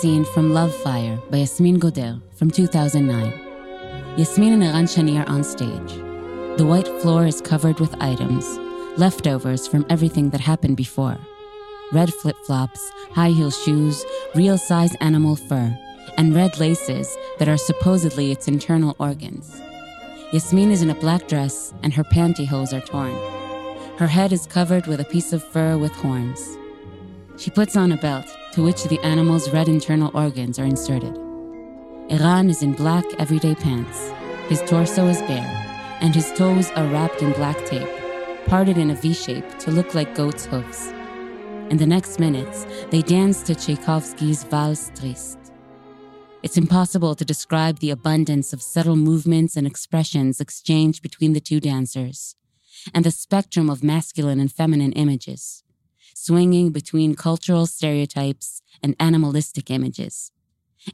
scene from Love Fire by Yasmeen Godder from 2009. Yasmeen and Eran Shani are on stage. The white floor is covered with items, leftovers from everything that happened before. Red flip flops, high heel shoes, real size animal fur, and red laces that are supposedly its internal organs. Yasmeen is in a black dress and her pantyhose are torn. Her head is covered with a piece of fur with horns. She puts on a belt to which the animal's red internal organs are inserted. Eran is in black everyday pants. His torso is bare, and his toes are wrapped in black tape, parted in a V shape to look like goat's hooves. In the next minutes, they dance to Tchaikovsky's Valse Triste. It's impossible to describe the abundance of subtle movements and expressions exchanged between the two dancers, and the spectrum of masculine and feminine images, swinging between cultural stereotypes and animalistic images,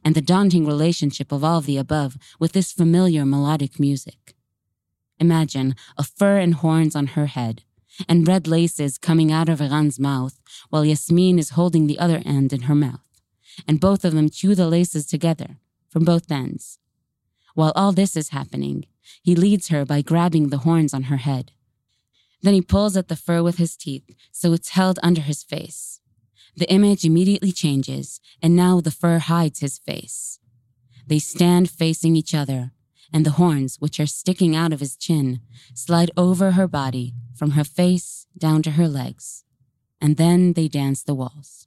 and the daunting relationship of all of the above with this familiar melodic music. Imagine a fur and horns on her head, and red laces coming out of Eran's mouth while Yasmeen is holding the other end in her mouth, and both of them chew the laces together from both ends. While all this is happening, he leads her by grabbing the horns on her head. Then he pulls at the fur with his teeth so it's held under his face. The image immediately changes, and now the fur hides his face. They stand facing each other, and the horns, which are sticking out of his chin, slide over her body from her face down to her legs. And then they dance the waltz.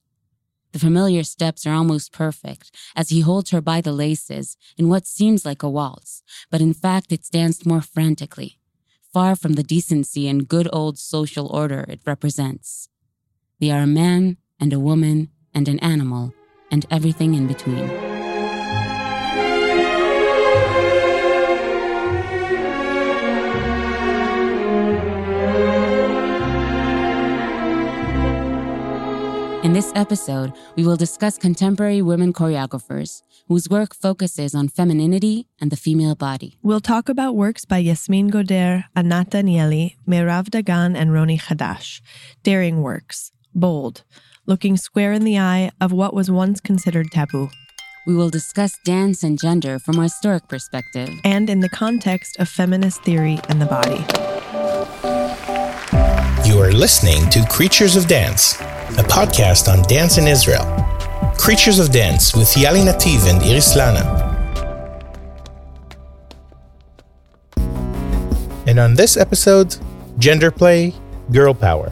The familiar steps are almost perfect as he holds her by the laces in what seems like a waltz, but in fact it's danced more frantically, far from the decency and good old social order it represents. They are a man and a woman and an animal and everything in between. In this episode, we will discuss contemporary women choreographers whose work focuses on femininity and the female body. We'll talk about works by Yasmeen Godder, Anat Danieli, Merav Dagan, and Roni Chadash. Daring works, bold, looking square in the eye of what was once considered taboo. We will discuss dance and gender from a historic perspective and in the context of feminist theory and the body. Are listening to Creatures of Dance a podcast on dance in Israel. Creatures of Dance with Yali Nativ and Iris Lana. And on this episode, gender play, girl power,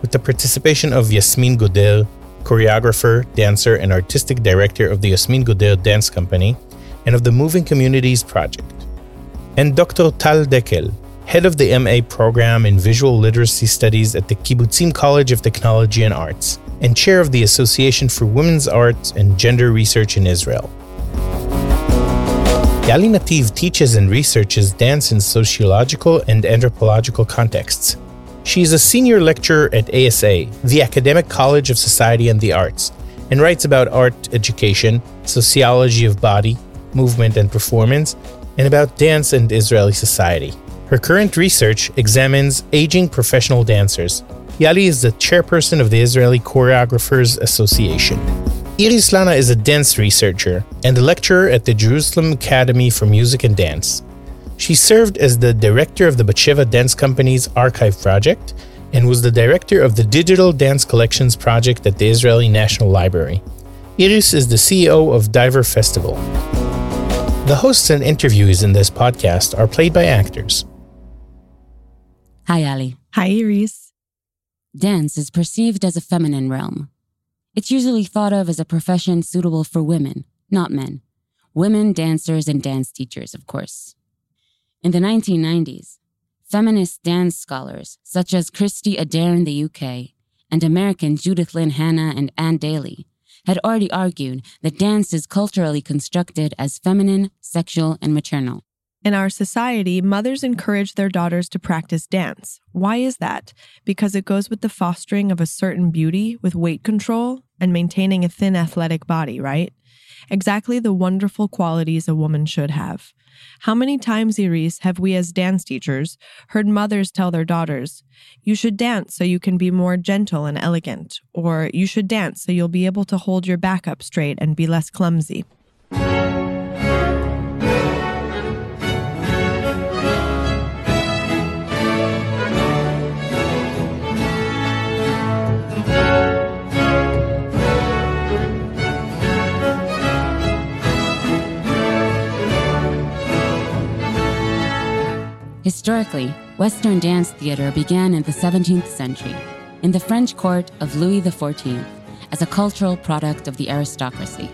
with the participation of Yasmeen Godder, choreographer, dancer, and artistic director of the Yasmeen Godder Dance Company, and of the Moving Communities Project, and Dr. Tal Dekel, head of the MA program in Visual Literacy Studies at the Kibbutzim College of Technology and Arts, and chair of the Association for Women's Arts and Gender Research in Israel. Yali Nativ teaches and researches dance in sociological and anthropological contexts. She is a senior lecturer at ASA, the Academic College of Society and the Arts, and writes about art education, sociology of body, movement and performance, and about dance and Israeli society. Her current research examines aging professional dancers. Yali is the chairperson of the Israeli Choreographers Association. Iris Lana is a dance researcher and a lecturer at the Jerusalem Academy for Music and Dance. She served as the director of the Batsheva Dance Company's archive project and was the director of the Digital Dance Collections project at the Israeli National Library. Iris is the CEO of Diver Festival. The hosts and interviewees in this podcast are played by actors. Hi, Yali. Hi, Iris. Dance is perceived as a feminine realm. It's usually thought of as a profession suitable for women, not men. Women dancers and dance teachers, of course. In the 1990s, feminist dance scholars such as Christy Adair in the UK and American Judith Lynn Hanna and Ann Daly had already argued that dance is culturally constructed as feminine, sexual, and maternal. In our society, mothers encourage their daughters to practice dance. Why is that? Because it goes with the fostering of a certain beauty with weight control and maintaining a thin athletic body, right? exactly the wonderful qualities a woman should have. How many times, Iris, have we as dance teachers heard mothers tell their daughters, You should dance so you can be more gentle and elegant, or You should dance so you'll be able to hold your back up straight and be less clumsy? Historically, Western dance theater began in the 17th century in the French court of Louis XIV as a cultural product of the aristocracy.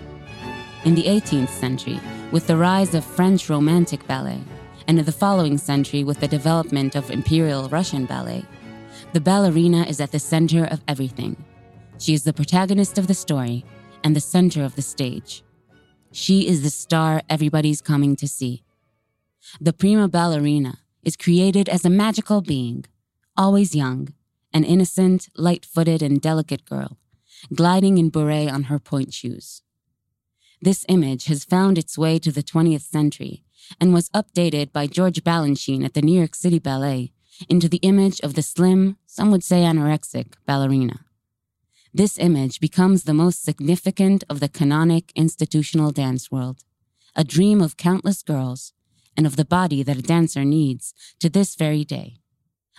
In the 18th century, with the rise of French Romantic ballet, and in the following century with the development of Imperial Russian ballet, the ballerina is at the center of everything. She is the protagonist of the story and the center of the stage. She is the star everybody's coming to see. The prima ballerina is created as a magical being, always young, an innocent, light footed, and delicate girl, gliding in bourrée on her pointe shoes. This image has found its way to the 20th century and was updated by George Balanchine at the New York City Ballet into the image of the slim, some would say anorexic, ballerina. This image becomes the most significant of the canonic institutional dance world, a dream of countless girls and of the body that a dancer needs to this very day.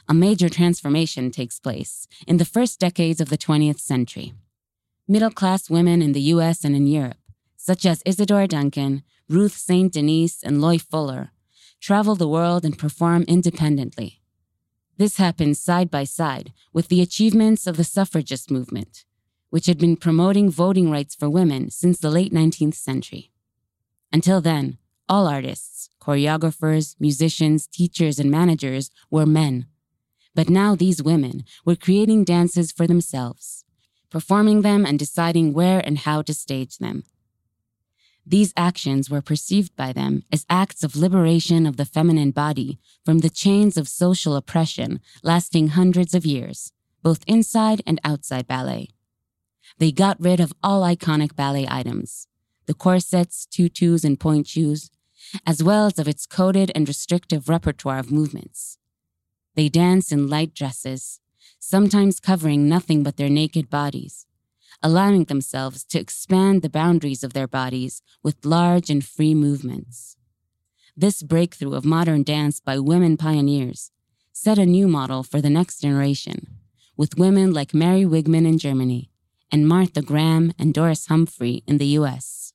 A major transformation takes place in the first decades of the 20th century. Middle class women in the US and in Europe, such as Isadora Duncan, Ruth St. Denis, and Loie Fuller, travel the world and perform independently. This happens side by side with the achievements of the suffragist movement, which had been promoting voting rights for women since the late 19th century. Until then, all artists, choreographers, musicians, teachers, and managers were men. But now these women were creating dances for themselves, performing them and deciding where and how to stage them. These actions were perceived by them as acts of liberation of the feminine body from the chains of social oppression lasting hundreds of years, both inside and outside ballet. They got rid of all iconic ballet items the corsets, tutus, and pointe shoes, as well as of its coded and restrictive repertoire of movements. They dance in light dresses, sometimes covering nothing but their naked bodies, allowing themselves to expand the boundaries of their bodies with large and free movements. This breakthrough of modern dance by women pioneers set a new model for the next generation, with women like Mary Wigman in Germany and Martha Graham and Doris Humphrey in the US.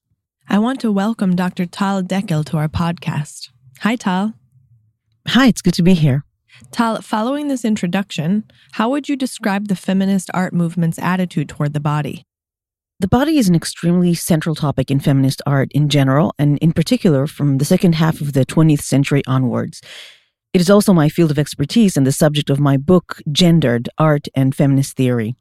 I want to welcome Dr. Tal Dekel to our podcast. Hi, Tal. Hi, it's good to be here. Tal, following this introduction, how would you describe the feminist art movement's attitude toward the body? The body is an extremely central topic in feminist art in general, and in particular from the second half of the 20th century onwards. It is also my field of expertise and the subject of my book, Gendered Art and Feminist Theory.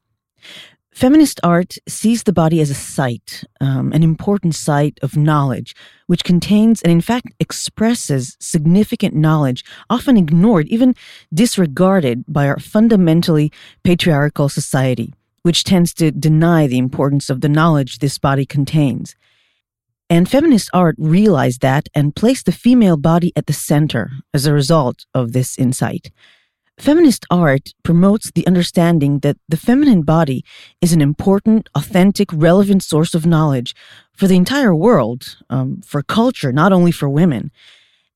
Feminist art sees the body as a site, um, an important site of knowledge, which contains and in fact expresses significant knowledge, often ignored, even disregarded by our fundamentally patriarchal society, which tends to deny the importance of the knowledge this body contains. And feminist art realized that and placed the female body at the center as a result of this insight. Feminist art promotes the understanding that the feminine body is an important, authentic, relevant source of knowledge for the entire world, um, for culture, not only for women.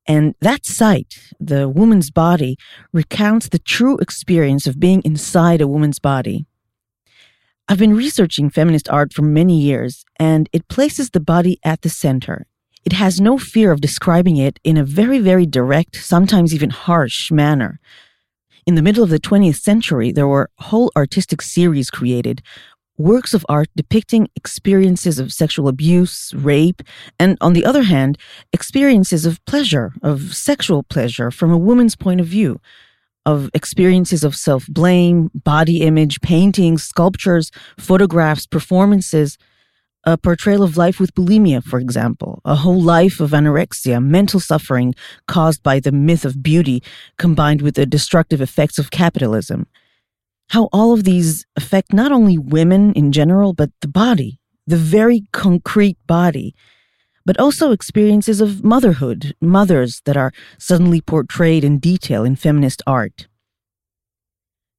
And that site, the woman's body, recounts the true experience of being inside a woman's body. I've been researching feminist art for many years, and it places the body at the center. It has no fear of describing it in a very, very direct, sometimes even harsh manner. In the middle of the 20th century, there were whole artistic series created, works of art depicting experiences of sexual abuse, rape, and on the other hand, experiences of pleasure, of sexual pleasure from a woman's point of view, of experiences of self blame, body image, paintings, sculptures, photographs, performances, a portrayal of life with bulimia, for example, a whole life of anorexia, mental suffering caused by the myth of beauty combined with the destructive effects of capitalism. How all of these affect not only women in general, but the body, the very concrete body, but also experiences of motherhood, mothers that are suddenly portrayed in detail in feminist art.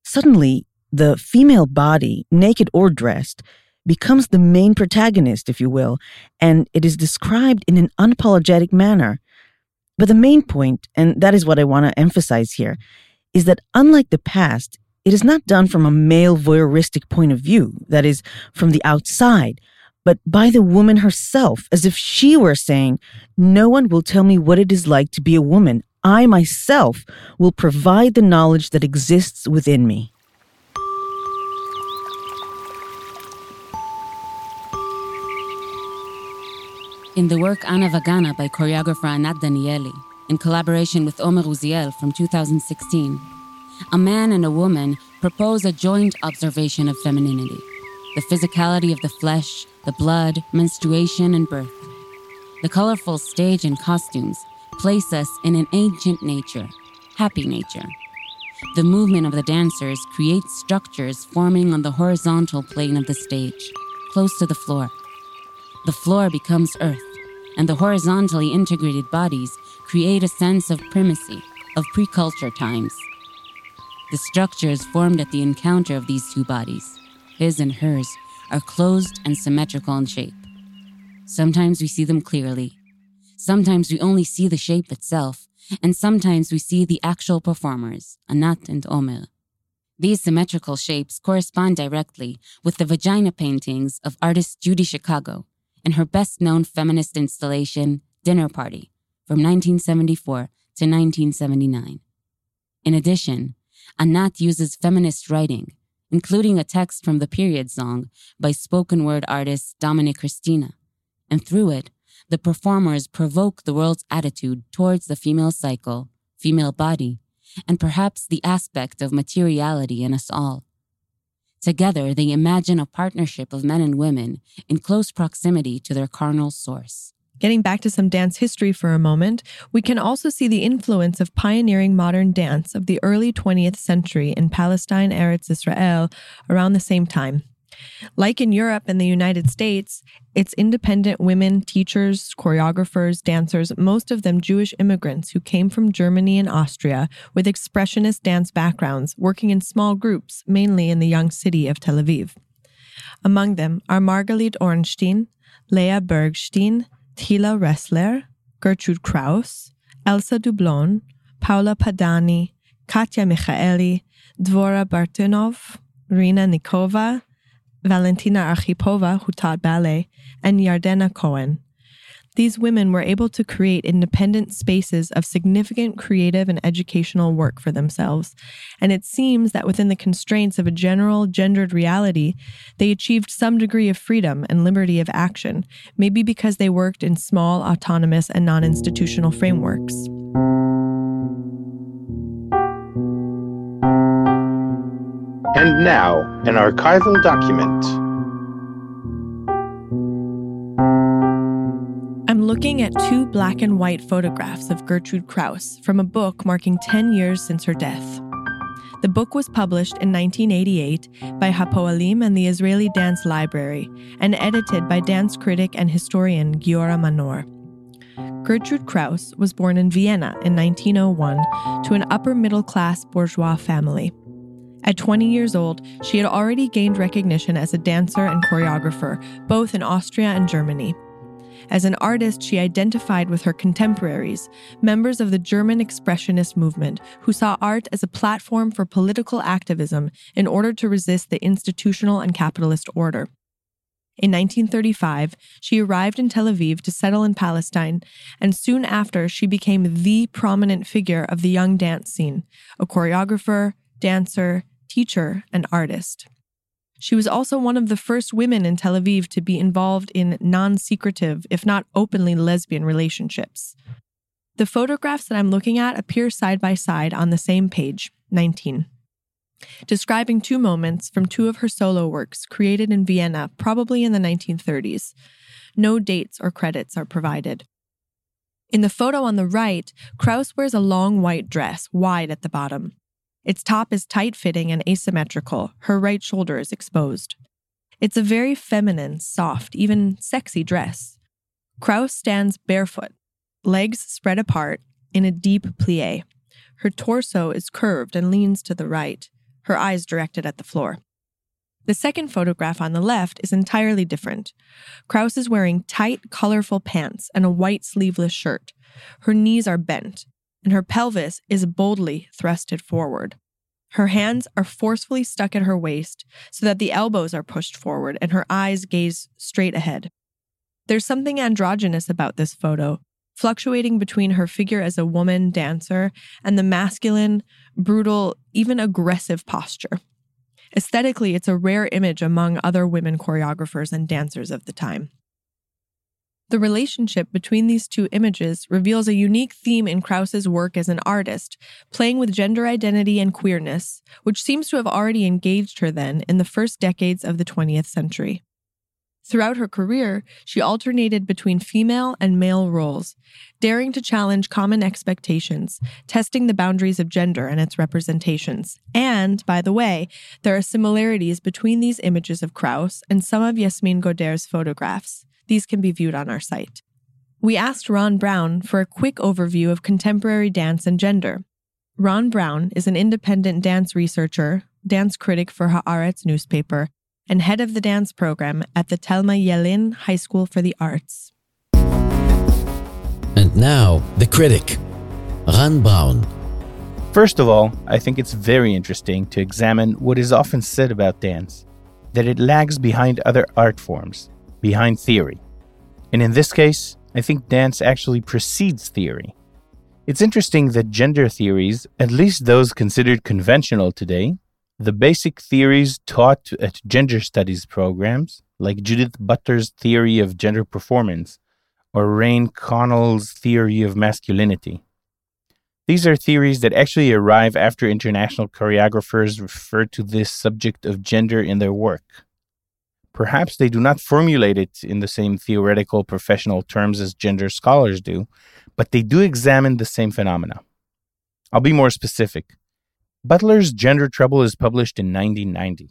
Suddenly, the female body, naked or dressed, becomes the main protagonist, if you will, and it is described in an unapologetic manner. But the main point, and that is what I want to emphasize here, is that unlike the past, it is not done from a male voyeuristic point of view, that is, from the outside, but by the woman herself, as if she were saying, No one will tell me what it is like to be a woman. I myself will provide the knowledge that exists within me. In the work Anna Vagana by choreographer Anat Danieli, in collaboration with Omer Uziel from 2016, a man and a woman propose a joint observation of femininity the physicality of the flesh, the blood, menstruation, and birth. The colorful stage and costumes place us in an ancient nature, happy nature. The movement of the dancers creates structures forming on the horizontal plane of the stage, close to the floor. The floor becomes earth, and the horizontally integrated bodies create a sense of primacy, of pre culture times. The structures formed at the encounter of these two bodies, his and hers, are closed and symmetrical in shape. Sometimes we see them clearly. Sometimes we only see the shape itself, and sometimes we see the actual performers, Anat and Omer. These symmetrical shapes correspond directly with the vagina paintings of artist Judy Chicago in her best known feminist installation, Dinner Party, from 1974 to 1979. In addition, Anat uses feminist writing, including a text from the period song by spoken word artist Dominique Christina. And through it, the performers provoke the world's attitude towards the female cycle, female body, and perhaps the aspect of materiality in us all. Together, they imagine a partnership of men and women in close proximity to their carnal source. Getting back to some dance history for a moment, we can also see the influence of pioneering modern dance of the early 20th century in Palestine, Eretz Israel, around the same time. Like in Europe and the United States, it's independent women, teachers, choreographers, dancers, most of them Jewish immigrants who came from Germany and Austria with expressionist dance backgrounds, working in small groups, mainly in the young city of Tel Aviv. Among them are Margalit Ornstein, Leah Bergstein, Tila Ressler, Gertrude Kraus, Elsa Dublon, Paula Padani, Katya Michaeli, Dvora Bartunov, Rina Nikova, Valentina Archipova, who taught ballet, and Yardena Cohen. These women were able to create independent spaces of significant creative and educational work for themselves. And it seems that within the constraints of a general gendered reality, they achieved some degree of freedom and liberty of action, maybe because they worked in small, autonomous, and non institutional frameworks. And now, an archival document. I'm looking at two black and white photographs of Gertrude Kraus from a book marking 10 years since her death. The book was published in 1988 by Hapoalim and the Israeli Dance Library and edited by dance critic and historian Giora Manor. Gertrude Kraus was born in Vienna in 1901 to an upper middle class bourgeois family. At 20 years old, she had already gained recognition as a dancer and choreographer, both in Austria and Germany. As an artist, she identified with her contemporaries, members of the German Expressionist movement, who saw art as a platform for political activism in order to resist the institutional and capitalist order. In 1935, she arrived in Tel Aviv to settle in Palestine, and soon after, she became the prominent figure of the young dance scene a choreographer, dancer, teacher, and artist. She was also one of the first women in Tel Aviv to be involved in non secretive, if not openly lesbian relationships. The photographs that I'm looking at appear side by side on the same page, 19, describing two moments from two of her solo works created in Vienna, probably in the 1930s. No dates or credits are provided. In the photo on the right, Kraus wears a long white dress, wide at the bottom. Its top is tight fitting and asymmetrical, her right shoulder is exposed. It's a very feminine, soft, even sexy dress. Kraus stands barefoot, legs spread apart in a deep plie. Her torso is curved and leans to the right, her eyes directed at the floor. The second photograph on the left is entirely different. Kraus is wearing tight, colorful pants and a white sleeveless shirt. Her knees are bent, and her pelvis is boldly thrusted forward. Her hands are forcefully stuck at her waist so that the elbows are pushed forward and her eyes gaze straight ahead. There's something androgynous about this photo, fluctuating between her figure as a woman dancer and the masculine, brutal, even aggressive posture. Aesthetically, it's a rare image among other women choreographers and dancers of the time. The relationship between these two images reveals a unique theme in Kraus's work as an artist, playing with gender identity and queerness, which seems to have already engaged her then in the first decades of the 20th century. Throughout her career, she alternated between female and male roles, daring to challenge common expectations, testing the boundaries of gender and its representations. And, by the way, there are similarities between these images of Kraus and some of Yasmeen Godder's photographs. These can be viewed on our site. We asked Ron Brown for a quick overview of contemporary dance and gender. Ron Brown is an independent dance researcher, dance critic for Haaretz newspaper, and head of the dance program at the Thelma Yellin High School for the Arts. And now, the critic, Ron Brown. First of all, I think it's very interesting to examine what is often said about dance that it lags behind other art forms behind theory. And in this case, I think dance actually precedes theory. It's interesting that gender theories, at least those considered conventional today, the basic theories taught at gender studies programs, like Judith Butler's theory of gender performance or Raewyn Connell's theory of masculinity. These are theories that actually arrive after international choreographers refer to this subject of gender in their work. Perhaps they do not formulate it in the same theoretical professional terms as gender scholars do, but they do examine the same phenomena. I'll be more specific. Butler's Gender Trouble is published in 1990.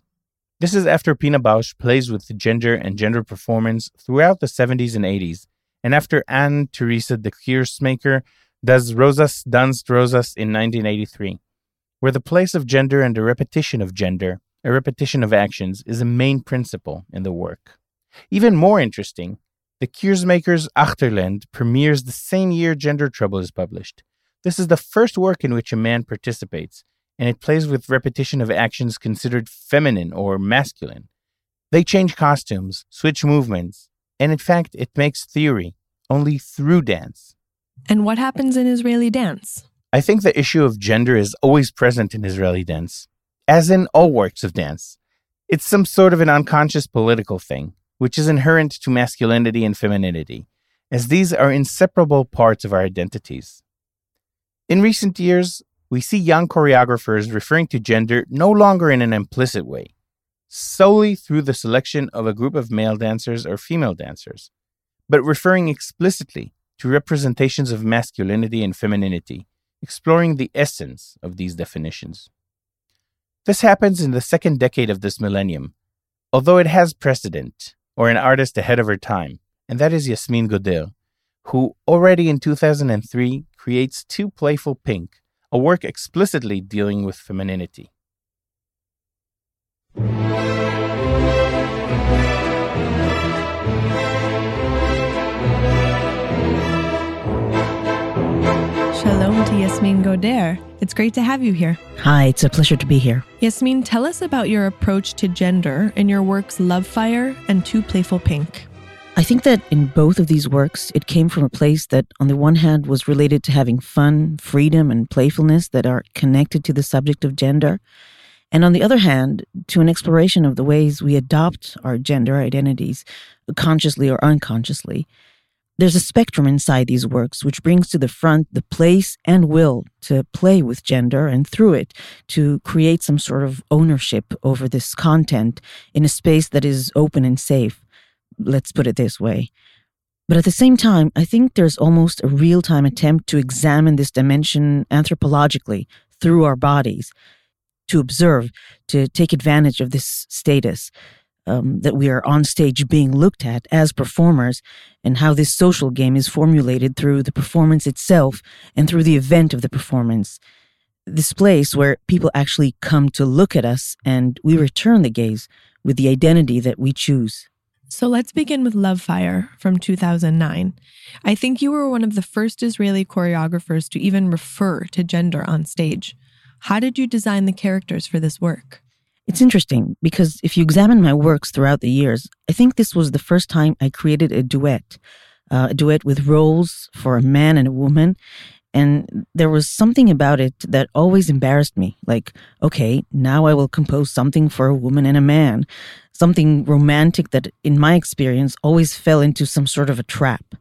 This is after Pina Bausch plays with gender and gender performance throughout the 70s and 80s, and after Anne Teresa de Keersmaeker does Rosas Danst Rosas in 1983, where the place of gender and the repetition of gender a repetition of actions, is a main principle in the work. Even more interesting, De Keersmaeker's Achterland premieres the same year Gender Trouble is published. This is the first work in which a man participates, and it plays with repetition of actions considered feminine or masculine. They change costumes, switch movements, and in fact, it makes theory only through dance. And what happens in Israeli dance? I think the issue of gender is always present in Israeli dance as in all works of dance. It's some sort of an unconscious political thing, which is inherent to masculinity and femininity, as these are inseparable parts of our identities. In recent years, we see young choreographers referring to gender no longer in an implicit way, solely through the selection of a group of male dancers or female dancers, but referring explicitly to representations of masculinity and femininity, exploring the essence of these definitions. This happens in the second decade of this millennium, although it has precedent, or an artist ahead of her time, and that is Yasmeen Godder, who already in 2003 creates Two Playful Pink, a work explicitly dealing with femininity. Yasmeen Godder. It's great to have you here. Hi, it's a pleasure to be here. Yasmeen, tell us about your approach to gender in your works Love Fire and Two Playful Pink. I think that in both of these works, it came from a place that, on the one hand, was related to having fun, freedom, and playfulness that are connected to the subject of gender. And on the other hand, to an exploration of the ways we adopt our gender identities, consciously or unconsciously, there's a spectrum inside these works which brings to the front the place and will to play with gender and through it to create some sort of ownership over this content in a space that is open and safe. Let's put it this way. But at the same time, I think there's almost a real time attempt to examine this dimension anthropologically through our bodies, to observe, to take advantage of this status um, that we are on stage being looked at as performers, and how this social game is formulated through the performance itself and through the event of the performance. This place where people actually come to look at us and we return the gaze with the identity that we choose. So let's begin with Love Fire from 2009. I think you were one of the first Israeli choreographers to even refer to gender on stage. How did you design the characters for this work? It's interesting because if you examine my works throughout the years, I think this was the first time I created a duet, uh, a duet with roles for a man and a woman. And there was something about it that always embarrassed me. Like, okay, now I will compose something for a woman and a man, something romantic that, in my experience, always fell into some sort of a trap.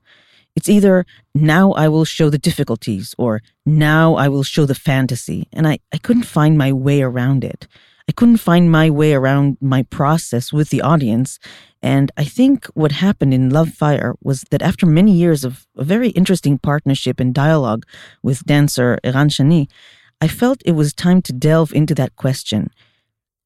It's either now I will show the difficulties or now I will show the fantasy. And I, I couldn't find my way around it. I couldn't find my way around my process with the audience. And I think what happened in Love Fire was that after many years of a very interesting partnership and dialogue with dancer Eran Shani, I felt it was time to delve into that question.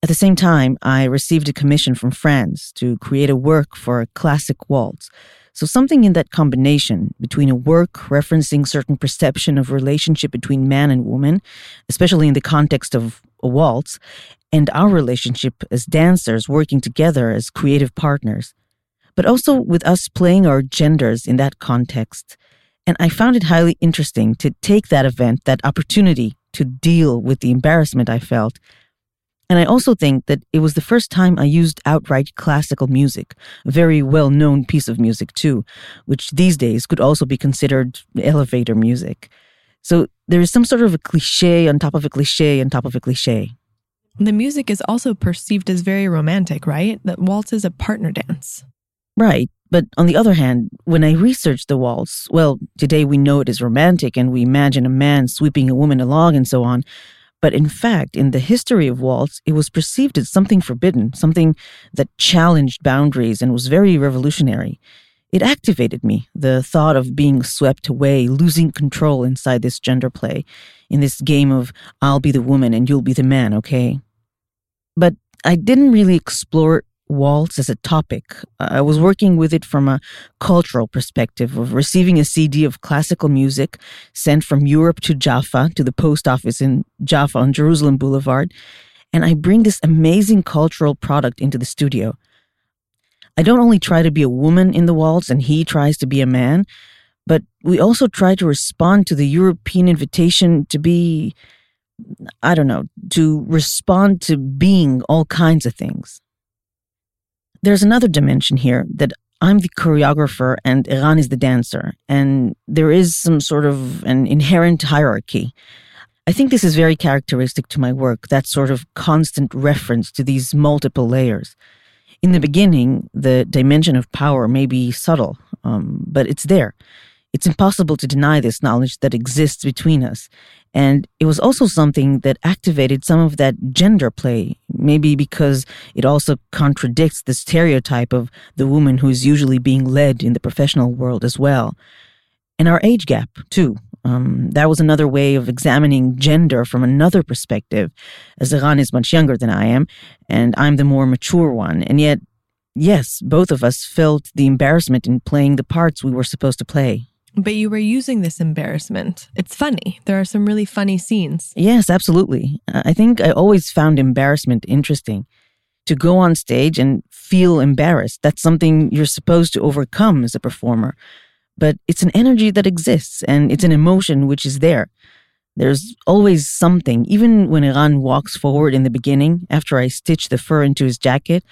At the same time, I received a commission from France to create a work for a classic waltz. So something in that combination between a work referencing certain perception of relationship between man and woman, especially in the context of a waltz, and our relationship as dancers working together as creative partners, but also with us playing our genders in that context. And I found it highly interesting to take that event, that opportunity to deal with the embarrassment I felt. And I also think that it was the first time I used outright classical music, a very well known piece of music too, which these days could also be considered elevator music. So there is some sort of a cliche on top of a cliche on top of a cliche. The music is also perceived as very romantic, right? That waltz is a partner dance. Right. But on the other hand, when I researched the waltz, well, today we know it is romantic and we imagine a man sweeping a woman along and so on. But in fact, in the history of waltz, it was perceived as something forbidden, something that challenged boundaries and was very revolutionary. It activated me, the thought of being swept away, losing control inside this gender play, in this game of I'll be the woman and you'll be the man, okay? But I didn't really explore waltz as a topic. I was working with it from a cultural perspective of receiving a CD of classical music sent from Europe to Jaffa, to the post office in Jaffa on Jerusalem Boulevard. And I bring this amazing cultural product into the studio. I don't only try to be a woman in the waltz and he tries to be a man, but we also try to respond to the European invitation to be, I don't know, to respond to being all kinds of things. There's another dimension here that I'm the choreographer and Eran is the dancer, and there is some sort of an inherent hierarchy. I think this is very characteristic to my work, that sort of constant reference to these multiple layers in the beginning, the dimension of power may be subtle, um, but it's there. It's impossible to deny this knowledge that exists between us. And it was also something that activated some of that gender play, maybe because it also contradicts the stereotype of the woman who's usually being led in the professional world as well. And our age gap, too. Um, that was another way of examining gender from another perspective, as Eran is much younger than I am, and I'm the more mature one. And yet, yes, both of us felt the embarrassment in playing the parts we were supposed to play. But you were using this embarrassment. It's funny. There are some really funny scenes. Yes, absolutely. I think I always found embarrassment interesting. To go on stage and feel embarrassed, that's something you're supposed to overcome as a performer but it's an energy that exists and it's an emotion which is there. There's always something, even when Eran walks forward in the beginning, after I stitch the fur into his jacket,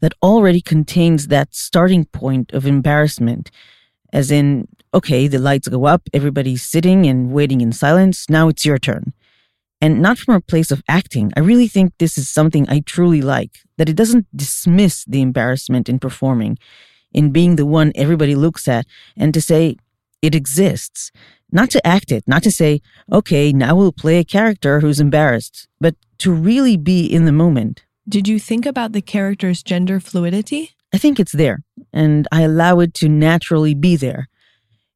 that already contains that starting point of embarrassment. As in, okay, the lights go up, everybody's sitting and waiting in silence, now it's your turn. And not from a place of acting. I really think this is something I truly like, that it doesn't dismiss the embarrassment in performing in being the one everybody looks at and to say it exists. Not to act it, not to say, okay, now we'll play a character who's embarrassed, but to really be in the moment. Did you think about the character's gender fluidity? I think it's there, and I allow it to naturally be there.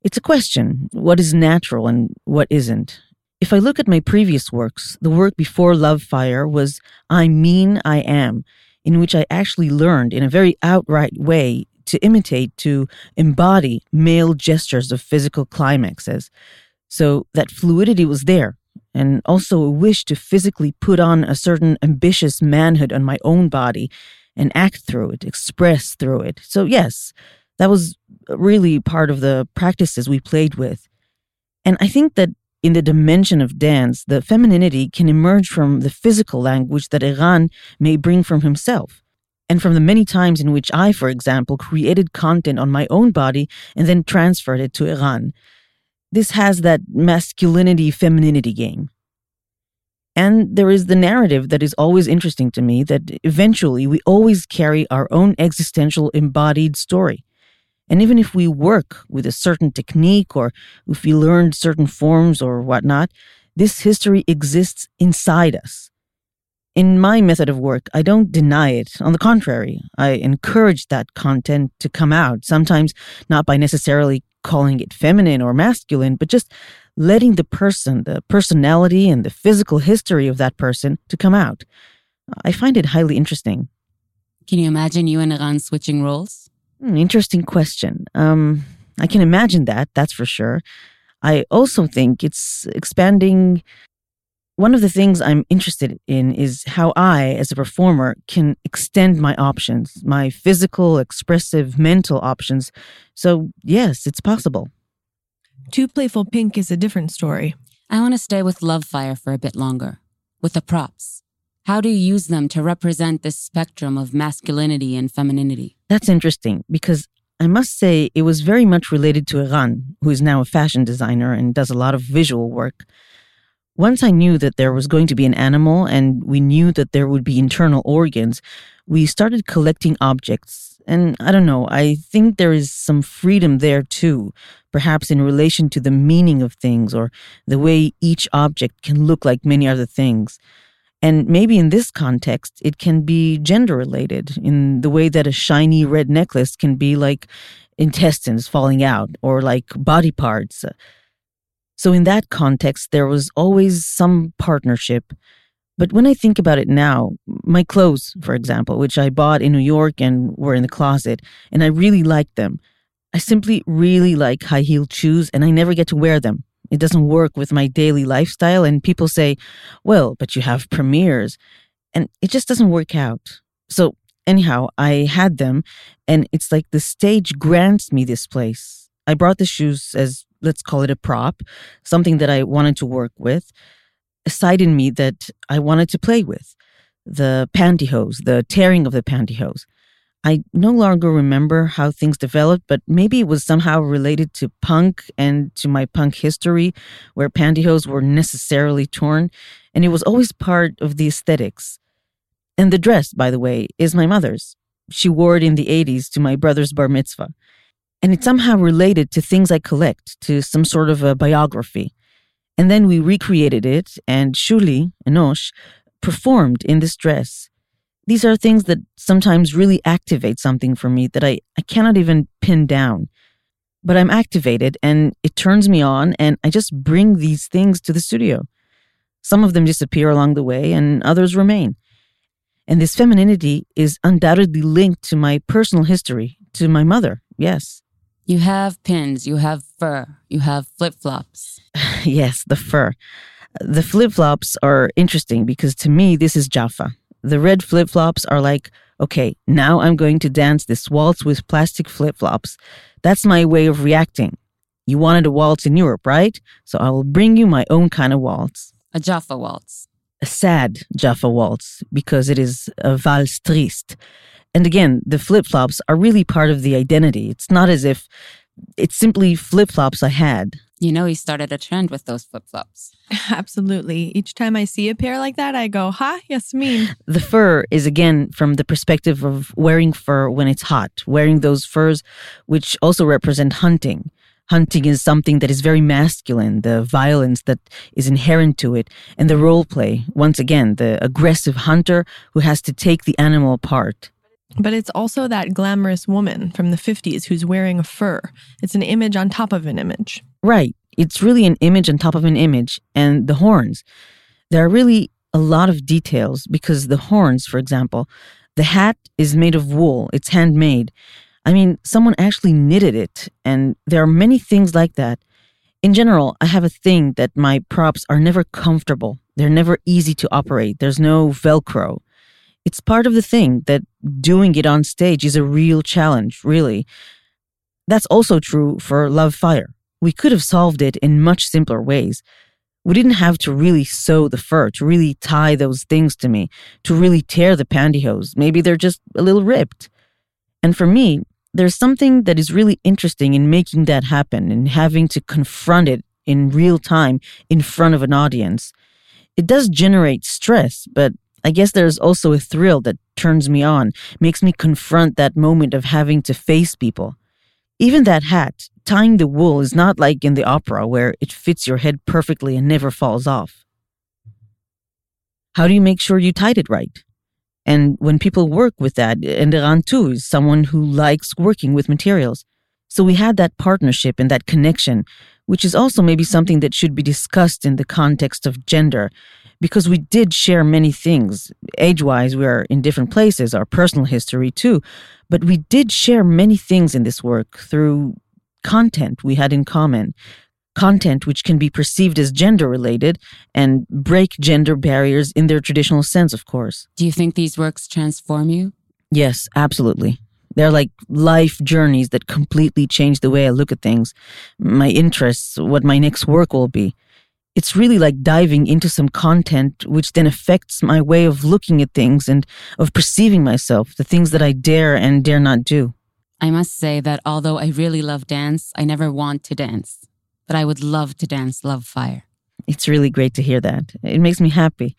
It's a question what is natural and what isn't? If I look at my previous works, the work before Love Fire was I Mean I Am, in which I actually learned in a very outright way to imitate, to embody male gestures of physical climaxes. So that fluidity was there, and also a wish to physically put on a certain ambitious manhood on my own body and act through it, express through it. So, yes, that was really part of the practices we played with. And I think that in the dimension of dance, the femininity can emerge from the physical language that Eran may bring from himself, and from the many times in which I, for example, created content on my own body and then transferred it to Eran. This has that masculinity femininity game. And there is the narrative that is always interesting to me that eventually we always carry our own existential embodied story. And even if we work with a certain technique or if we learned certain forms or whatnot, this history exists inside us. In my method of work, I don't deny it. On the contrary, I encourage that content to come out, sometimes not by necessarily calling it feminine or masculine, but just letting the person, the personality, and the physical history of that person to come out. I find it highly interesting. Can you imagine you and Eran switching roles? Hmm, interesting question. Um, I can imagine that, that's for sure. I also think it's expanding. One of the things I'm interested in is how I, as a performer, can extend my options, my physical, expressive, mental options. So, yes, it's possible. Two Playful Pink is a different story. I want to stay with Love Fire for a bit longer, with the props. How do you use them to represent this spectrum of masculinity and femininity? That's interesting because I must say it was very much related to Eran, who is now a fashion designer and does a lot of visual work. Once I knew that there was going to be an animal and we knew that there would be internal organs, we started collecting objects. And I don't know, I think there is some freedom there too, perhaps in relation to the meaning of things or the way each object can look like many other things. And maybe in this context, it can be gender related in the way that a shiny red necklace can be like intestines falling out or like body parts. So, in that context, there was always some partnership. But when I think about it now, my clothes, for example, which I bought in New York and were in the closet, and I really liked them. I simply really like high heeled shoes and I never get to wear them. It doesn't work with my daily lifestyle. And people say, well, but you have premieres. And it just doesn't work out. So, anyhow, I had them, and it's like the stage grants me this place. I brought the shoes as, let's call it a prop, something that I wanted to work with, a side in me that I wanted to play with. The pantyhose, the tearing of the pantyhose. I no longer remember how things developed, but maybe it was somehow related to punk and to my punk history, where pantyhose were necessarily torn, and it was always part of the aesthetics. And the dress, by the way, is my mother's. She wore it in the 80s to my brother's bar mitzvah. And it's somehow related to things I collect, to some sort of a biography. And then we recreated it, and Shuli, Enosh, performed in this dress these are things that sometimes really activate something for me that I, I cannot even pin down. But I'm activated and it turns me on, and I just bring these things to the studio. Some of them disappear along the way, and others remain. And this femininity is undoubtedly linked to my personal history, to my mother, yes. You have pins, you have fur, you have flip flops. yes, the fur. The flip flops are interesting because to me, this is Jaffa. The red flip flops are like, okay, now I'm going to dance this waltz with plastic flip flops. That's my way of reacting. You wanted a waltz in Europe, right? So I will bring you my own kind of waltz. A Jaffa waltz. A sad Jaffa waltz because it is a valse triste. And again, the flip flops are really part of the identity. It's not as if it's simply flip flops I had. You know, he started a trend with those flip flops. Absolutely. Each time I see a pair like that, I go, ha, Yasmeen. The fur is again from the perspective of wearing fur when it's hot, wearing those furs, which also represent hunting. Hunting is something that is very masculine, the violence that is inherent to it, and the role play. Once again, the aggressive hunter who has to take the animal apart. But it's also that glamorous woman from the 50s who's wearing a fur. It's an image on top of an image. Right. It's really an image on top of an image. And the horns, there are really a lot of details because the horns, for example, The hat is made of wool, it's handmade. I mean, someone actually knitted it, and there are many things like that. In general, I have a thing that my props are never comfortable. They're never easy to operate. There's no Velcro. It's part of the thing that doing it on stage is a real challenge, really. That's also true for Love Fire. We could have solved it in much simpler ways. We didn't have to really sew the fur, to really tie those things to me, to really tear the pantyhose. Maybe they're just a little ripped. And for me, there's something that is really interesting in making that happen and having to confront it in real time in front of an audience. It does generate stress, but I guess there's also a thrill that turns me on, makes me confront that moment of having to face people. Even that hat, tying the wool, is not like in the opera where it fits your head perfectly and never falls off. How do you make sure you tied it right? And when people work with that, and Eran too is someone who likes working with materials. So we had that partnership and that connection, which is also maybe something that should be discussed in the context of gender, because we did share many things. Age wise, we are in different places, our personal history too, but we did share many things in this work through content we had in common. Content which can be perceived as gender related and break gender barriers in their traditional sense, of course. Do you think these works transform you? Yes, absolutely. They're like life journeys that completely change the way I look at things, my interests, what my next work will be it's really like diving into some content which then affects my way of looking at things and of perceiving myself, the things that I dare and dare not do. I must say that although I really love dance, I never want to dance, but I would love to dance Love Fire. It's really great to hear that. It makes me happy.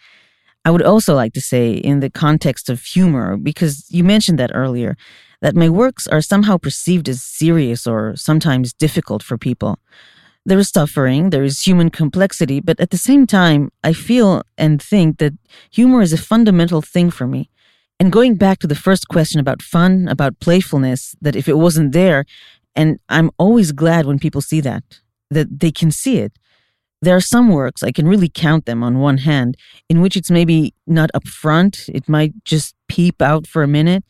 I would also like to say, in the context of humor, because you mentioned that earlier, that my works are somehow perceived as serious or sometimes difficult for people. There is suffering, there is human complexity, but at the same time, I feel and think that humor is a fundamental thing for me. And going back to the first question about fun, about playfulness, that if it wasn't there, and I'm always glad when people see that, that they can see it. There are some works, I can really count them on one hand, in which it's maybe not upfront, it might just peep out for a minute,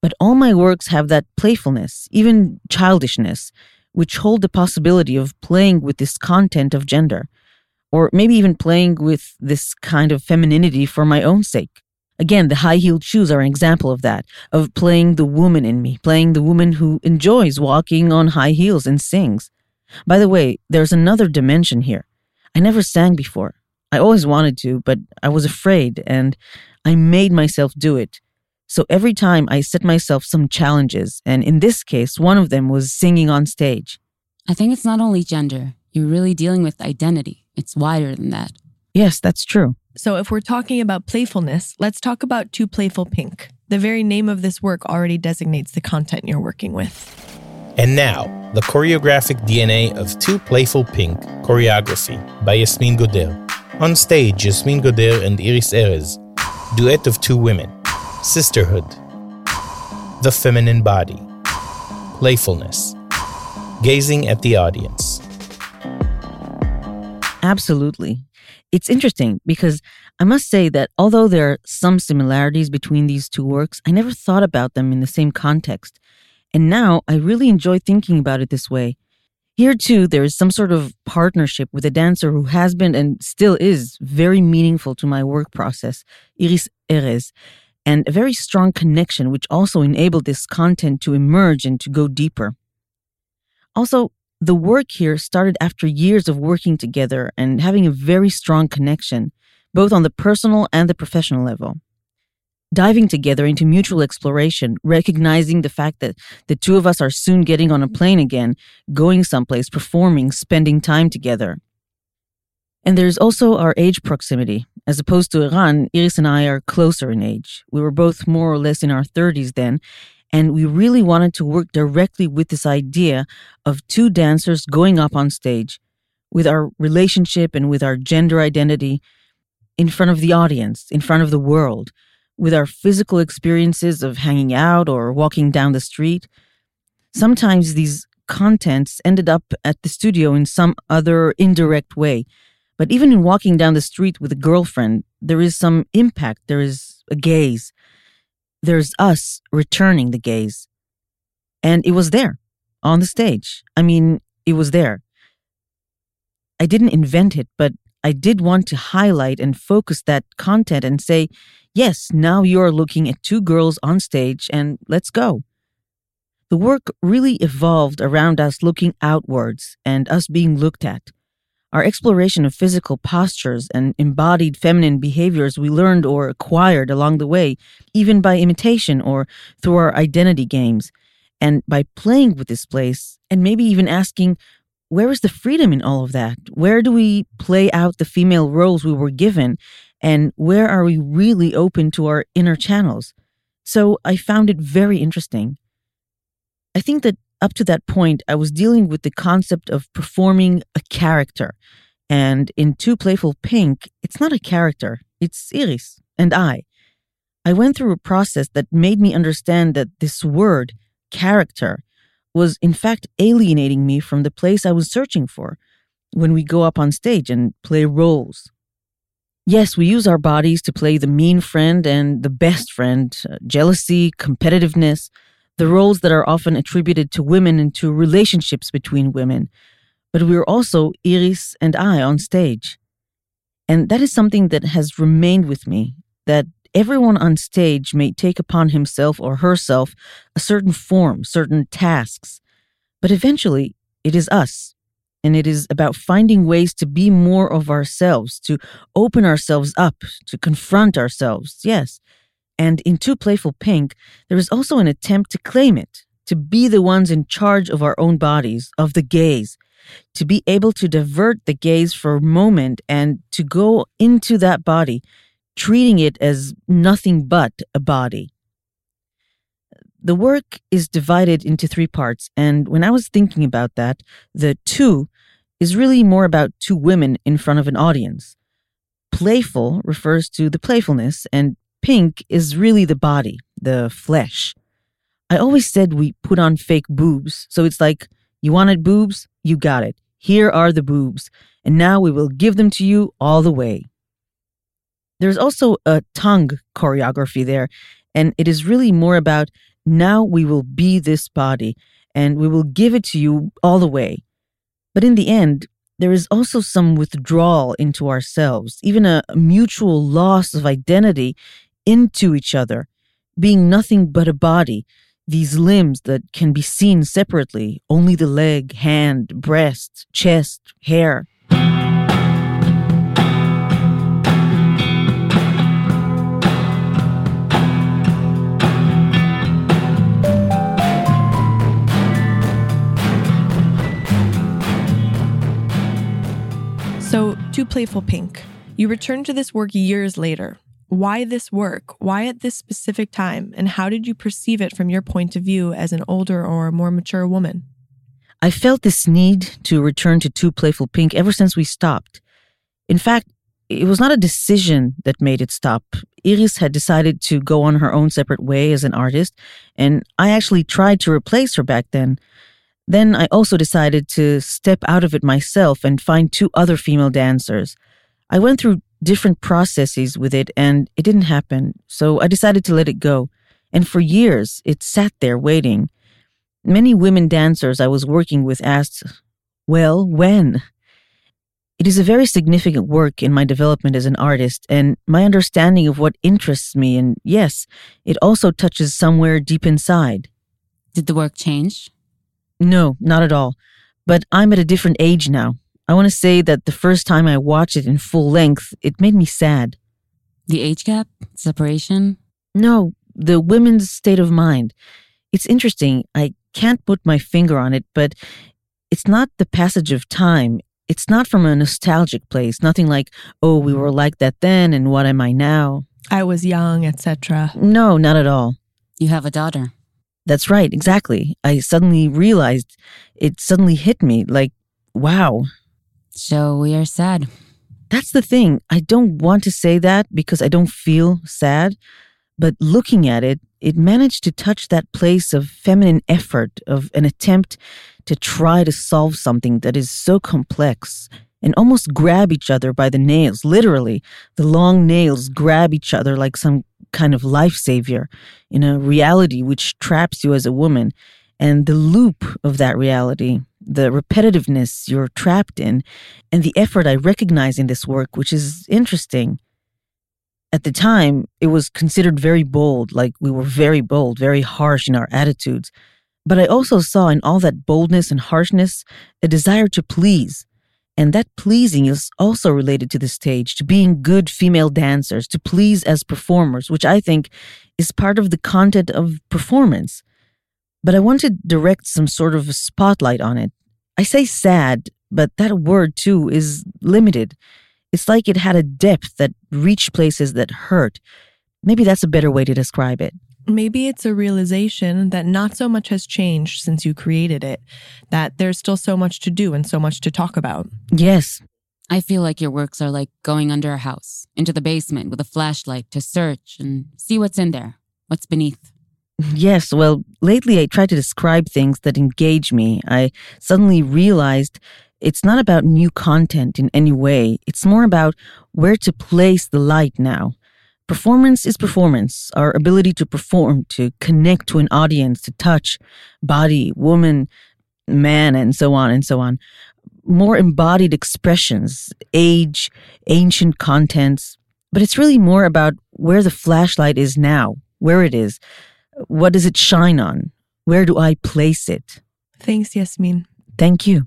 but all my works have that playfulness, even childishness, which hold the possibility of playing with this content of gender, or maybe even playing with this kind of femininity for my own sake. Again, the high heeled shoes are an example of that, of playing the woman in me, playing the woman who enjoys walking on high heels and sings. By the way, there's another dimension here. I never sang before. I always wanted to, but I was afraid, and I made myself do it so every time I set myself some challenges, and in this case, one of them was singing on stage. I think it's not only gender, you're really dealing with identity. It's wider than that. Yes, that's true. So if we're talking about playfulness, let's talk about Two Playful Pink. The very name of this work already designates the content you're working with. And now, the choreographic DNA of Two Playful Pink choreography by Yasmeen Godder. On stage, Yasmeen Godder and Iris Erez, duet of two women. Sisterhood, the feminine body, playfulness, gazing at the audience. Absolutely. It's interesting because I must say that although there are some similarities between these two works, I never thought about them in the same context. And now I really enjoy thinking about it this way. Here, too, there is some sort of partnership with a dancer who has been and still is very meaningful to my work process, Iris Erez and a very strong connection, which also enabled this content to emerge and to go deeper. Also, the work here started after years of working together and having a very strong connection, both on the personal and the professional level. Diving together into mutual exploration, recognizing the fact that the two of us are soon getting on a plane again, going someplace, performing, spending time together. And there's also our age proximity. As opposed to Eran, Iris and I are closer in age. We were both more or less in our 30s then, and we really wanted to work directly with this idea of two dancers going up on stage with our relationship and with our gender identity in front of the audience, in front of the world, with our physical experiences of hanging out or walking down the street. Sometimes these contents ended up at the studio in some other indirect way but even in walking down the street with a girlfriend, there is some impact, there is a gaze. There's us returning the gaze. And it was there on the stage. I mean, it was there. I didn't invent it, but I did want to highlight and focus that content and say, yes, now you're looking at two girls on stage and let's go. The work really evolved around us looking outwards and us being looked at. Our exploration of physical postures and embodied feminine behaviors we learned or acquired along the way, even by imitation or through our identity games, and by playing with this place, and maybe even asking, where is the freedom in all of that? Where do we play out the female roles we were given? And where are we really open to our inner channels? So I found it very interesting. I think that up to that point, I was dealing with the concept of performing a character. And in Two Playful Pink, it's not a character, it's Iris and I. I went through a process that made me understand that this word, character, was in fact alienating me from the place I was searching for when we go up on stage and play roles. Yes, we use our bodies to play the mean friend and the best friend, uh, jealousy, competitiveness, the roles that are often attributed to women and to relationships between women. But we're also Iris and I on stage. And that is something that has remained with me that everyone on stage may take upon himself or herself a certain form, certain tasks. But eventually, it is us. And it is about finding ways to be more of ourselves, to open ourselves up, to confront ourselves, yes, and in Two Playful Pink, there is also an attempt to claim it, to be the ones in charge of our own bodies, of the gaze, to be able to divert the gaze for a moment and to go into that body, treating it as nothing but a body. The work is divided into three parts, and when I was thinking about that, the two is really more about two women in front of an audience. Playful refers to the playfulness, and pink is really the body, the flesh. I always said we put on fake boobs, so it's like, you wanted boobs? You got it. Here are the boobs, and now we will give them to you all the way. There's also a tongue choreography there, and it is really more about now we will be this body, and we will give it to you all the way. But in the end, there is also some withdrawal into ourselves, even a mutual loss of identity into each other, being nothing but a body, these limbs that can be seen separately, only the leg, hand, breast, chest, hair. So, Two Playful Pink. You return to this work years later, why this work? Why at this specific time? And how did you perceive it from your point of view as an older or more mature woman? I felt this need to return to Two Playful Pink ever since we stopped. In fact, it was not a decision that made it stop. Iris had decided to go on her own separate way as an artist, and I actually tried to replace her back then. Then I also decided to step out of it myself and find two other female dancers. I went through different processes with it and it didn't happen. So I decided to let it go. And for years, it sat there waiting. Many women dancers I was working with asked, Well, when? It is a very significant work in my development as an artist and my understanding of what interests me. And yes, it also touches somewhere deep inside. Did the work change? No, not at all. But I'm at a different age now. I want to say that the first time I watched it in full length, it made me sad. The age gap? Separation? No, the women's state of mind. It's interesting. I can't put my finger on it, but it's not the passage of time. It's not from a nostalgic place. Nothing like, oh, we were like that then and what am I now? I was young, etc. No, not at all. You have a daughter. That's right, exactly. I suddenly realized it suddenly hit me like, wow, so we are sad. That's the thing. I don't want to say that because I don't feel sad, but looking at it, it managed to touch that place of feminine effort, of an attempt to try to solve something that is so complex and almost grab each other by the nails. Literally, the long nails grab each other like some kind of life savior in a reality which traps you as a woman. And the loop of that reality, the repetitiveness you're trapped in, and the effort I recognize in this work, which is interesting. At the time, it was considered very bold, like we were very bold, very harsh in our attitudes. But I also saw in all that boldness and harshness a desire to please. And that pleasing is also related to the stage, to being good female dancers, to please as performers, which I think is part of the content of performance. But I want to direct some sort of a spotlight on it. I say sad, but that word too is limited. It's like it had a depth that reached places that hurt. Maybe that's a better way to describe it. Maybe it's a realization that not so much has changed since you created it, that there's still so much to do and so much to talk about. Yes. I feel like your works are like going under a house, into the basement with a flashlight to search and see what's in there, what's beneath. Yes, well, lately I try to describe things that engage me. I suddenly realized it's not about new content in any way. It's more about where to place the light now. Performance is performance. Our ability to perform, to connect to an audience, to touch body, woman, man, and so on and so on. More embodied expressions, age, ancient contents. But it's really more about where the flashlight is now, where it is. What does it shine on? Where do I place it? Thanks, Yasmeen. Thank you.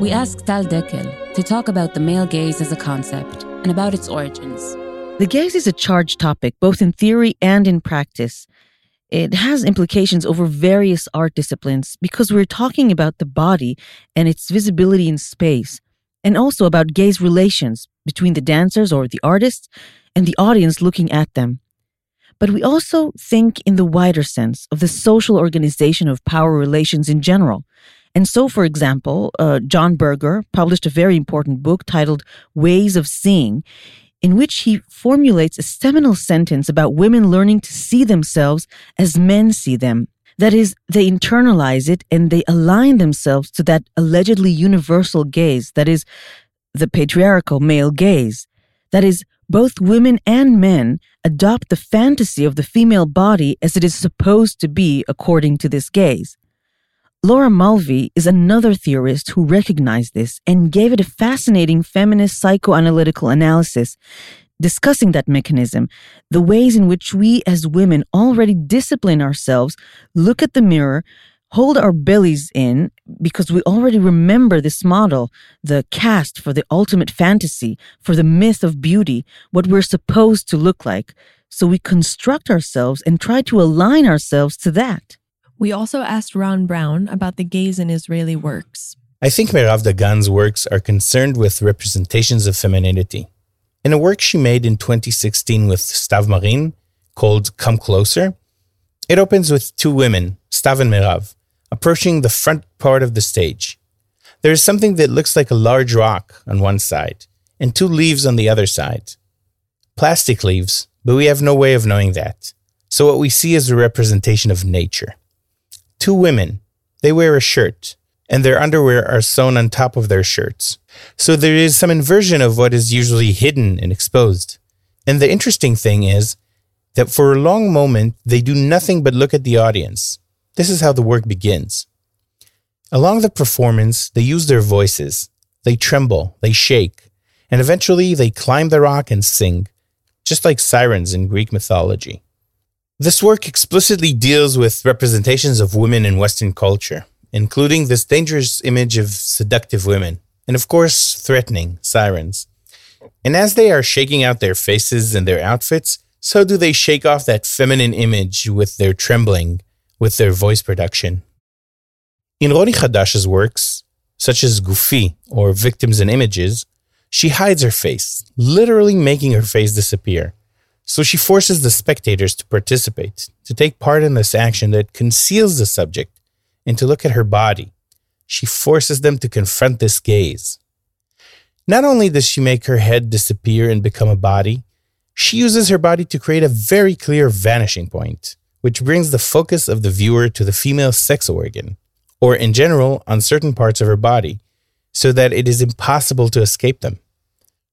We asked Tal Dekel to talk about the male gaze as a concept and about its origins. The gaze is a charged topic, both in theory and in practice. It has implications over various art disciplines because we're talking about the body and its visibility in space, and also about gaze relations between the dancers or the artists and the audience looking at them. But we also think in the wider sense of the social organization of power relations in general. And so, for example, uh, John Berger published a very important book titled Ways of Seeing, in which he formulates a seminal sentence about women learning to see themselves as men see them. That is, they internalize it and they align themselves to that allegedly universal gaze, that is, the patriarchal male gaze. That is, both women and men adopt the fantasy of the female body as it is supposed to be according to this gaze. Laura Mulvey is another theorist who recognized this and gave it a fascinating feminist psychoanalytical analysis, discussing that mechanism, the ways in which we as women already discipline ourselves, look at the mirror, hold our bellies in, because we already remember this model, the cast for the ultimate fantasy, for the myth of beauty, what we're supposed to look like. So we construct ourselves and try to align ourselves to that. We also asked Ron Brown about the gaze in Israeli works. I think Merav Dagan's works are concerned with representations of femininity. In a work she made in 2016 with Stav Marin, called Come Closer, it opens with two women, Stav and Merav, approaching the front part of the stage. There is something that looks like a large rock on one side, and two leaves on the other side. Plastic leaves, but we have no way of knowing that. So what we see is a representation of nature. Two women. They wear a shirt, and their underwear are sewn on top of their shirts. So there is some inversion of what is usually hidden and exposed. And the interesting thing is that for a long moment, they do nothing but look at the audience. This is how the work begins. Along the performance, they use their voices. They tremble, they shake, and eventually they climb the rock and sing, just like sirens in Greek mythology. This work explicitly deals with representations of women in Western culture, including this dangerous image of seductive women, and of course, threatening sirens. And as they are shaking out their faces and their outfits, so do they shake off that feminine image with their trembling, with their voice production. In Roni Chadash's works, such as Gufi or Victims and Images, she hides her face, literally making her face disappear. So she forces the spectators to participate, to take part in this action that conceals the subject, and to look at her body. She forces them to confront this gaze. Not only does she make her head disappear and become a body, She uses her body to create a very clear vanishing point, which brings the focus of the viewer to the female sex organ, or in general on certain parts of her body, so that it is impossible to escape them.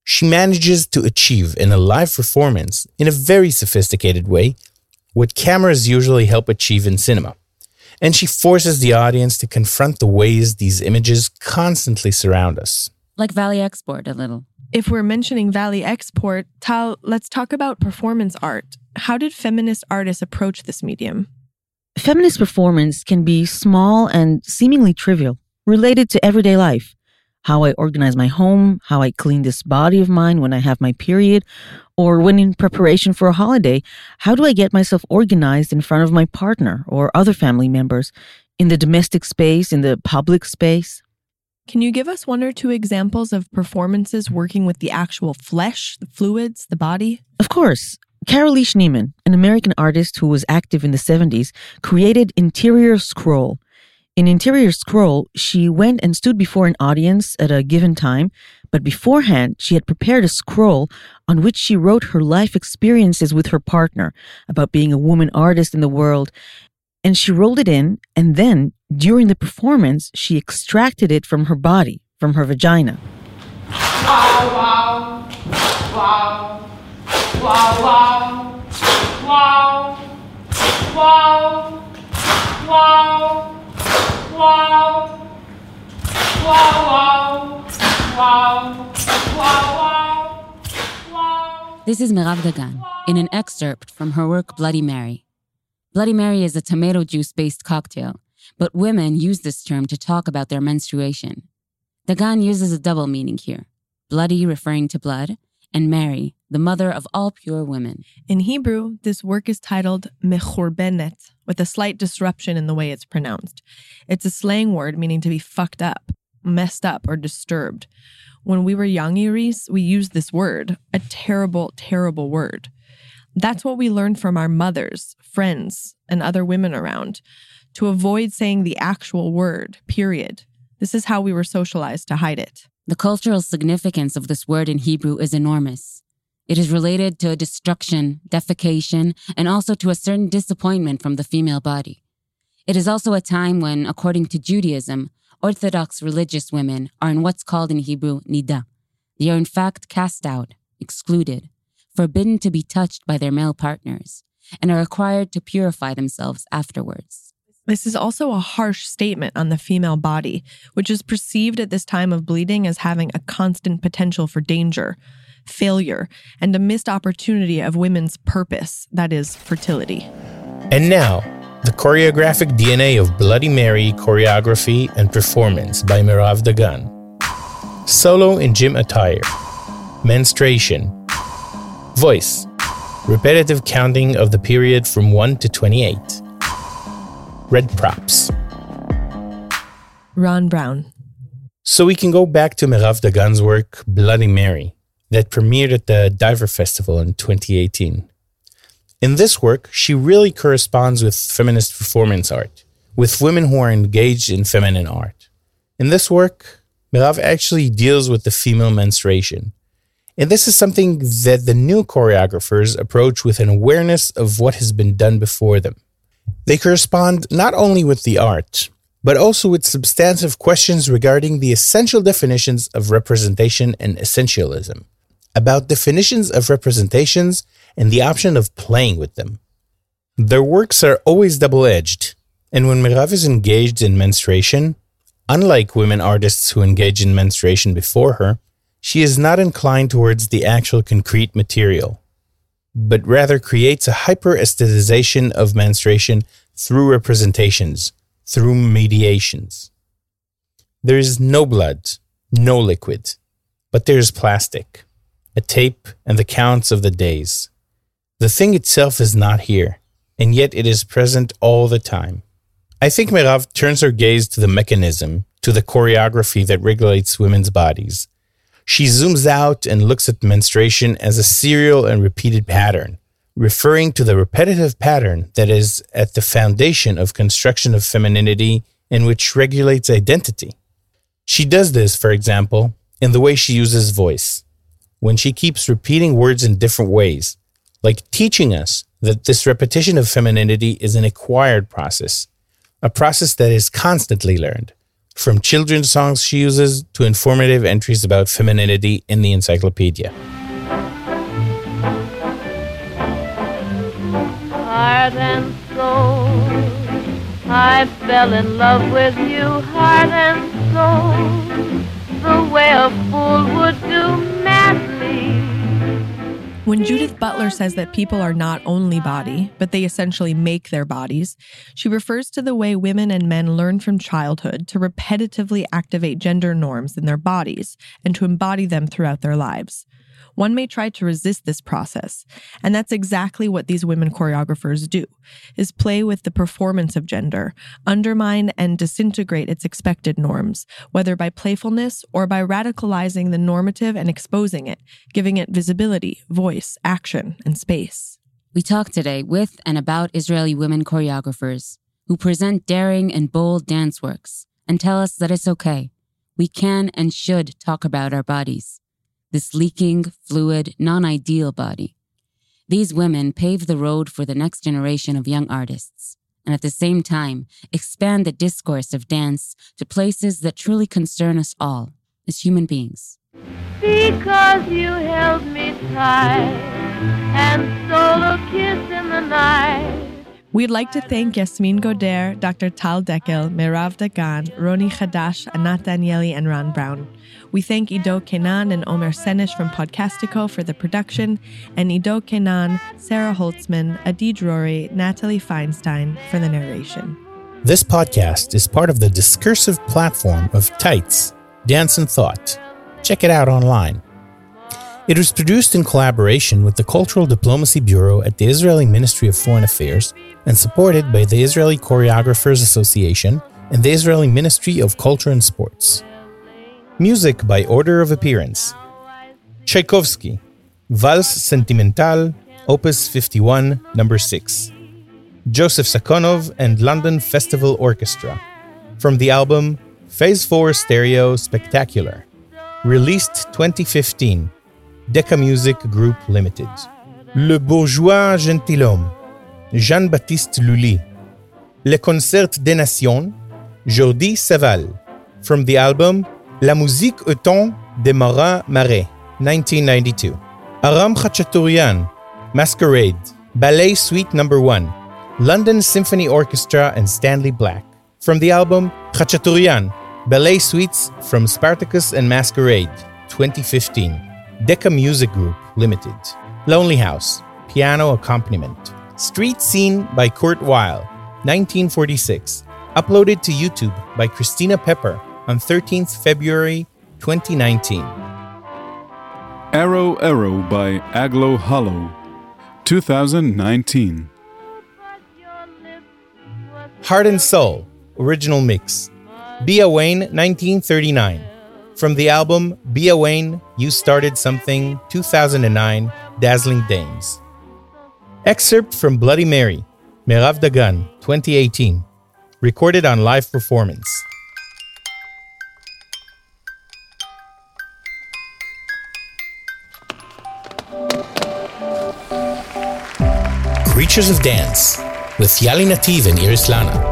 She manages to achieve in a live performance, in a very sophisticated way, what cameras usually help achieve in cinema. And she forces the audience to confront the ways these images constantly surround us. Like Valie Export, a little. If we're mentioning Valie Export, Tal, let's talk about performance art. How did feminist artists approach this medium? Feminist performance can be small and seemingly trivial, related to everyday life how I organize my home, how I clean this body of mine when I have my period, or when in preparation for a holiday, how do I get myself organized in front of my partner or other family members in the domestic space, in the public space? Can you give us one or two examples of performances working with the actual flesh, the fluids, the body? Of course. Carolee Schneemann, an American artist who was active in the 70s, created Interior Scroll, in Interior Scroll, she went and stood before an audience at a given time, but beforehand, she had prepared a scroll on which she wrote her life experiences with her partner about being a woman artist in the world. And she rolled it in, and then, during the performance, she extracted it from her body, from her vagina. Wow, wow, wow, wow, wow, wow, wow, wow. Wow. Wow, wow. Wow, wow. This is Merav Dagan in an excerpt from her work Bloody Mary. Bloody Mary is a tomato juice based cocktail, but women use this term to talk about their menstruation. Dagan uses a double meaning here bloody referring to blood, and Mary, the mother of all pure women. In Hebrew, this work is titled Mechurbenet, with a slight disruption in the way it's pronounced. It's a slang word meaning to be fucked up, messed up, or disturbed. When we were young, Iris, we used this word, a terrible, terrible word. That's what we learned from our mothers, friends, and other women around to avoid saying the actual word, period. This is how we were socialized to hide it. The cultural significance of this word in Hebrew is enormous. It is related to destruction, defecation, and also to a certain disappointment from the female body. It is also a time when, according to Judaism, Orthodox religious women are in what's called in Hebrew nida. They are in fact cast out, excluded, forbidden to be touched by their male partners, and are required to purify themselves afterwards. This is also a harsh statement on the female body, which is perceived at this time of bleeding as having a constant potential for danger, failure, and a missed opportunity of women's purpose, that is, fertility. And now, the choreographic DNA of Bloody Mary choreography and performance by Merav Dagan. Solo in gym attire. Menstruation. Voice. Repetitive counting of the period from 1 to 28 red props. Ron Brown. So we can go back to Merav Dagan's work, Bloody Mary, that premiered at the Diver Festival in 2018. In this work, she really corresponds with feminist performance art, with women who are engaged in feminine art. In this work, Merav actually deals with the female menstruation. And this is something that the new choreographers approach with an awareness of what has been done before them. They correspond not only with the art, but also with substantive questions regarding the essential definitions of representation and essentialism, about definitions of representations and the option of playing with them. Their works are always double edged, and when Merav is engaged in menstruation, unlike women artists who engage in menstruation before her, she is not inclined towards the actual concrete material but rather creates a hyper aestheticization of menstruation through representations, through mediations. There is no blood, no liquid, but there is plastic, a tape, and the counts of the days. The thing itself is not here, and yet it is present all the time. I think Merav turns her gaze to the mechanism, to the choreography that regulates women's bodies, she zooms out and looks at menstruation as a serial and repeated pattern, referring to the repetitive pattern that is at the foundation of construction of femininity and which regulates identity. She does this, for example, in the way she uses voice. When she keeps repeating words in different ways, like teaching us that this repetition of femininity is an acquired process, a process that is constantly learned, from children's songs she uses to informative entries about femininity in the encyclopedia. Heart and soul, I fell in love with you, heart and soul, the way a fool would do madly. When Judith Butler says that people are not only body, but they essentially make their bodies, she refers to the way women and men learn from childhood to repetitively activate gender norms in their bodies and to embody them throughout their lives. One may try to resist this process, and that's exactly what these women choreographers do, is play with the performance of gender, undermine and disintegrate its expected norms, whether by playfulness or by radicalizing the normative and exposing it, giving it visibility, voice, action, and space. We talk today with and about Israeli women choreographers who present daring and bold dance works and tell us that it's okay. We can and should talk about our bodies this leaking, fluid, non ideal body. These women pave the road for the next generation of young artists, and at the same time, expand the discourse of dance to places that truly concern us all as human beings. Because you held me tight and stole a kiss in the night. We'd like to thank Yasmeen Godder, Dr. Tal Dekel, Merav Dagan, Roni Chadash, Anat Danieli, and Ron Brown. We thank Ido Kenan and Omer Senish from Podcastico for the production, and Ido Kenan, Sarah Holtzman, Adi Drori, Natalie Feinstein for the narration. This podcast is part of the discursive platform of Tights, Dance and Thought. Check it out online. It was produced in collaboration with the Cultural Diplomacy Bureau at the Israeli Ministry of Foreign Affairs and supported by the Israeli Choreographers Association and the Israeli Ministry of Culture and Sports. Music by order of appearance Tchaikovsky, Valse Sentimental, Opus 51, number 6. Joseph Sakonov and London Festival Orchestra. From the album Phase 4 Stereo Spectacular. Released 2015. Decca Music Group Limited. Le Bourgeois Gentilhomme. Jean-Baptiste Lully. Le Concert des Nations, Jordi Savall, from the album La musique au temps de Marin Marais, 1992. Aram Khachaturian, Masquerade, Ballet Suite No. 1, London Symphony Orchestra and Stanley Black, from the album Khachaturian, Ballet Suites from Spartacus and Masquerade, 2015. Decca Music Group Limited. Lonely House, piano accompaniment. Street Scene by Kurt Weill, 1946, uploaded to YouTube by Christina Pepper on 13th February 2019. Arrow Arrow by Aglo Hollow, 2019. Heart and Soul, original mix. Bea Wain, 1939. From the album Bea Wain, You Started Something, 2009, Dazzling Dames. Excerpt from Bloody Mary, Merav Dagan, 2018. Recorded on live performance. Creatures of Dance with Yali Nativ and Iris Lana.